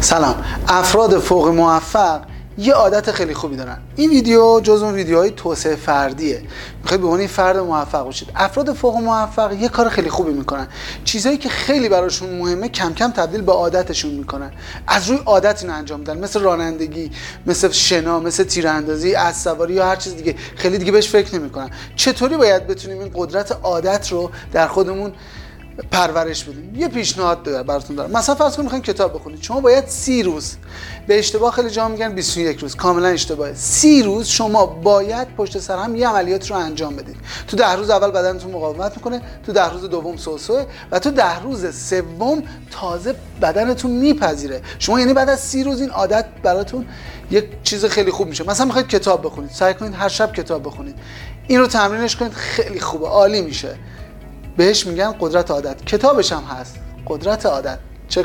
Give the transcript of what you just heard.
سلام. افراد فوق موفق یه عادت خیلی خوبی دارن. این ویدیو جز اون ویدیوهای توسعه فردیه. می‌خواید به عنوان فرد موفق باشید. افراد فوق موفق یه کار خیلی خوبی می‌کنن. چیزهایی که خیلی براشون مهمه کم کم تبدیل به عادتشون می‌کنن. از روی عادت اینو انجام میدن مثل رانندگی مثل شنا مثل تیراندازی از سواری یا هر چیز دیگه. خیلی دیگه بهش فکر نمی‌کنن. چطوری باید بتونیم این قدرت عادت رو در خودمون پرورش بدیم یه پیشنهاد براتون دارم. مثلا فرض کنید کتاب بخونید. شما باید سی روز به اشتباه خیلی جا میگن 21 روز. کاملا اشتباهه. سی روز شما باید پشت سر هم یه عملیات رو انجام بدید تو ده روز اول بدنتون مقاومت می‌کنه تو ده روز دوم سوسوه و تو ده روز سوم تازه بدنتون میپذیره. شما یعنی بعد از سی روز این عادت براتون یک چیز خیلی خوب میشه. مثلا می‌خواید کتاب بخونید. سعی کنید هر شب کتاب بخونید. این رو تمرینش کنید. خیلی خوبه. عالی میشه. بهش میگن قدرت عادت. کتابش هم هست. قدرت عادت. چه